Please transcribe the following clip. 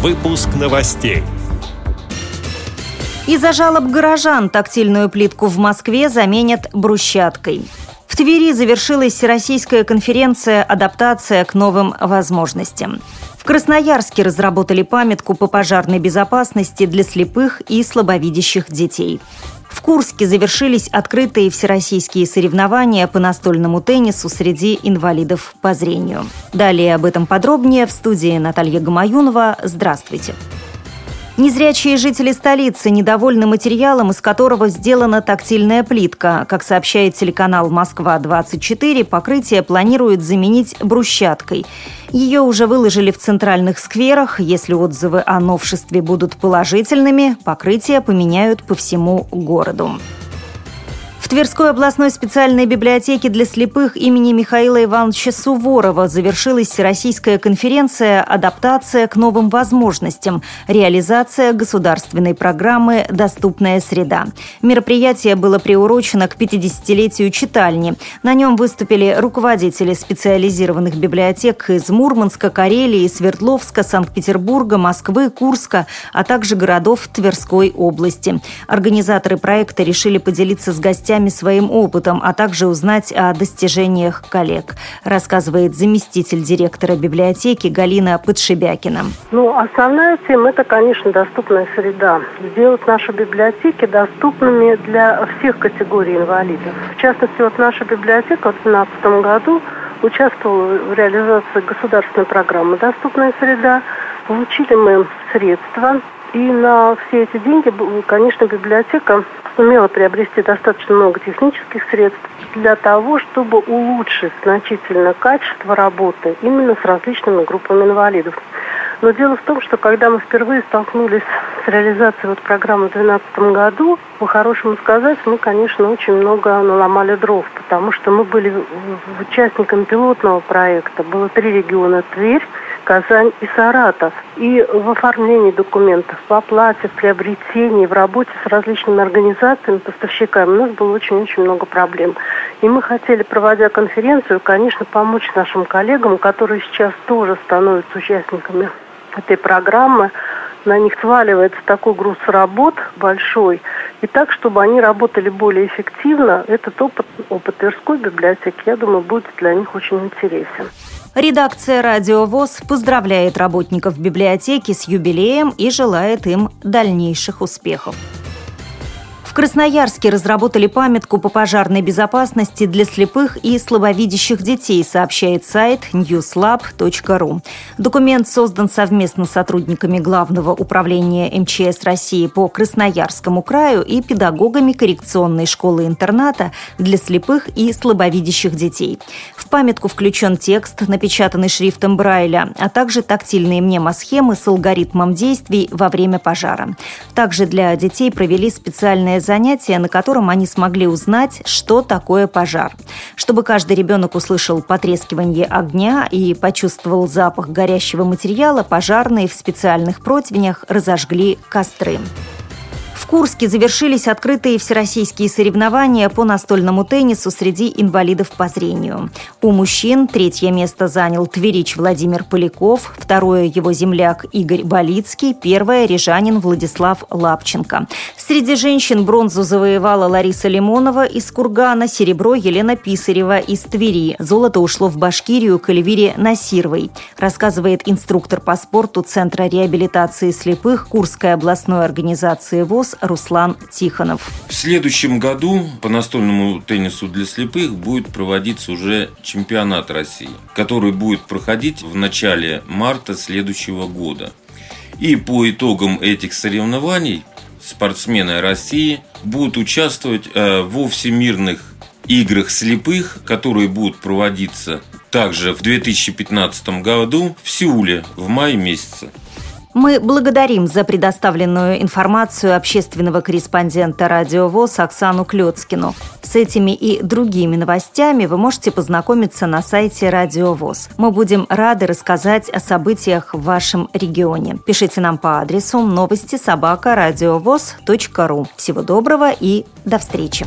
Выпуск новостей. Из-за жалоб горожан тактильную плитку в Москве заменят брусчаткой. В Твери завершилась Всероссийская конференция «Адаптация к новым возможностям». В Красноярске разработали памятку по пожарной безопасности для слепых и слабовидящих детей. В Курске завершились открытые всероссийские соревнования по настольному теннису среди инвалидов по зрению. Далее об этом подробнее в студии Наталья Гамаюнова. Здравствуйте. Незрячие жители столицы недовольны материалом, из которого сделана тактильная плитка. Как сообщает телеканал «Москва-24», покрытие планируют заменить брусчаткой. Ее уже выложили в центральных скверах. Если отзывы о новшестве будут положительными, покрытие поменяют по всему городу. Тверской областной специальной библиотеке для слепых имени Михаила Ивановича Суворова завершилась Всероссийская конференция «Адаптация к новым возможностям. Реализация государственной программы «Доступная среда». Мероприятие было приурочено к 50-летию читальни. На нем выступили руководители специализированных библиотек из Мурманска, Карелии, Свердловска, Санкт-Петербурга, Москвы, Курска, а также городов Тверской области. Организаторы проекта решили поделиться с гостями гостями своим опытом, а также узнать о достижениях коллег, рассказывает заместитель директора библиотеки Галина Подшибякина. Ну, основная тема – это, конечно, доступная среда. Сделать наши библиотеки доступными для всех категорий инвалидов. В частности, вот наша библиотека в 2012 году участвовала в реализации государственной программы «Доступная среда». Получили мы средства и на все эти деньги, конечно, библиотека сумела приобрести достаточно много технических средств для того, чтобы улучшить значительно качество работы именно с различными группами инвалидов. Но дело в том, что когда мы впервые столкнулись с реализацией вот программы в 2012 году, по-хорошему сказать, мы, конечно, очень много наломали дров, потому что мы были участниками пилотного проекта. Было три региона – Тверь, Казань и Саратов. И в оформлении документов, в оплате, в приобретении, в работе с различными организациями, поставщиками у нас было очень-очень много проблем. И мы хотели, проводя конференцию, конечно, помочь нашим коллегам, которые сейчас тоже становятся участниками этой программы, на них сваливается такой груз работ большой, и так, чтобы они работали более эффективно, этот опыт, опыт Тверской библиотеки, я думаю, будет для них очень интересен. Редакция «Радио ВОЗ» поздравляет работников библиотеки с юбилеем и желает им дальнейших успехов. Красноярске разработали памятку по пожарной безопасности для слепых и слабовидящих детей, сообщает сайт newslab.ru. Документ создан совместно с сотрудниками Главного управления МЧС России по Красноярскому краю и педагогами коррекционной школы-интерната для слепых и слабовидящих детей. В памятку включен текст, напечатанный шрифтом Брайля, а также тактильные мнемосхемы с алгоритмом действий во время пожара. Также для детей провели специальное занятие, на котором они смогли узнать, что такое пожар. Чтобы каждый ребенок услышал потрескивание огня и почувствовал запах горящего материала, пожарные в специальных противнях разожгли костры. Курске завершились открытые всероссийские соревнования по настольному теннису среди инвалидов по зрению. У мужчин третье место занял тверич Владимир Поляков, второе его земляк Игорь Болицкий, первое – рижанин Владислав Лапченко. Среди женщин бронзу завоевала Лариса Лимонова из Кургана, серебро Елена Писарева из Твери. Золото ушло в Башкирию к Эльвире Насировой, рассказывает инструктор по спорту Центра реабилитации слепых Курской областной организации ВОЗ Руслан Тихонов. В следующем году по настольному теннису для слепых будет проводиться уже чемпионат России, который будет проходить в начале марта следующего года. И по итогам этих соревнований спортсмены России будут участвовать э, во всемирных играх слепых, которые будут проводиться также в 2015 году в Сеуле в мае месяце. Мы благодарим за предоставленную информацию общественного корреспондента «Радио ВОЗ» Оксану Клёцкину. С этими и другими новостями вы можете познакомиться на сайте «Радио ВОЗ». Мы будем рады рассказать о событиях в вашем регионе. Пишите нам по адресу новости собака ру. Всего доброго и до встречи!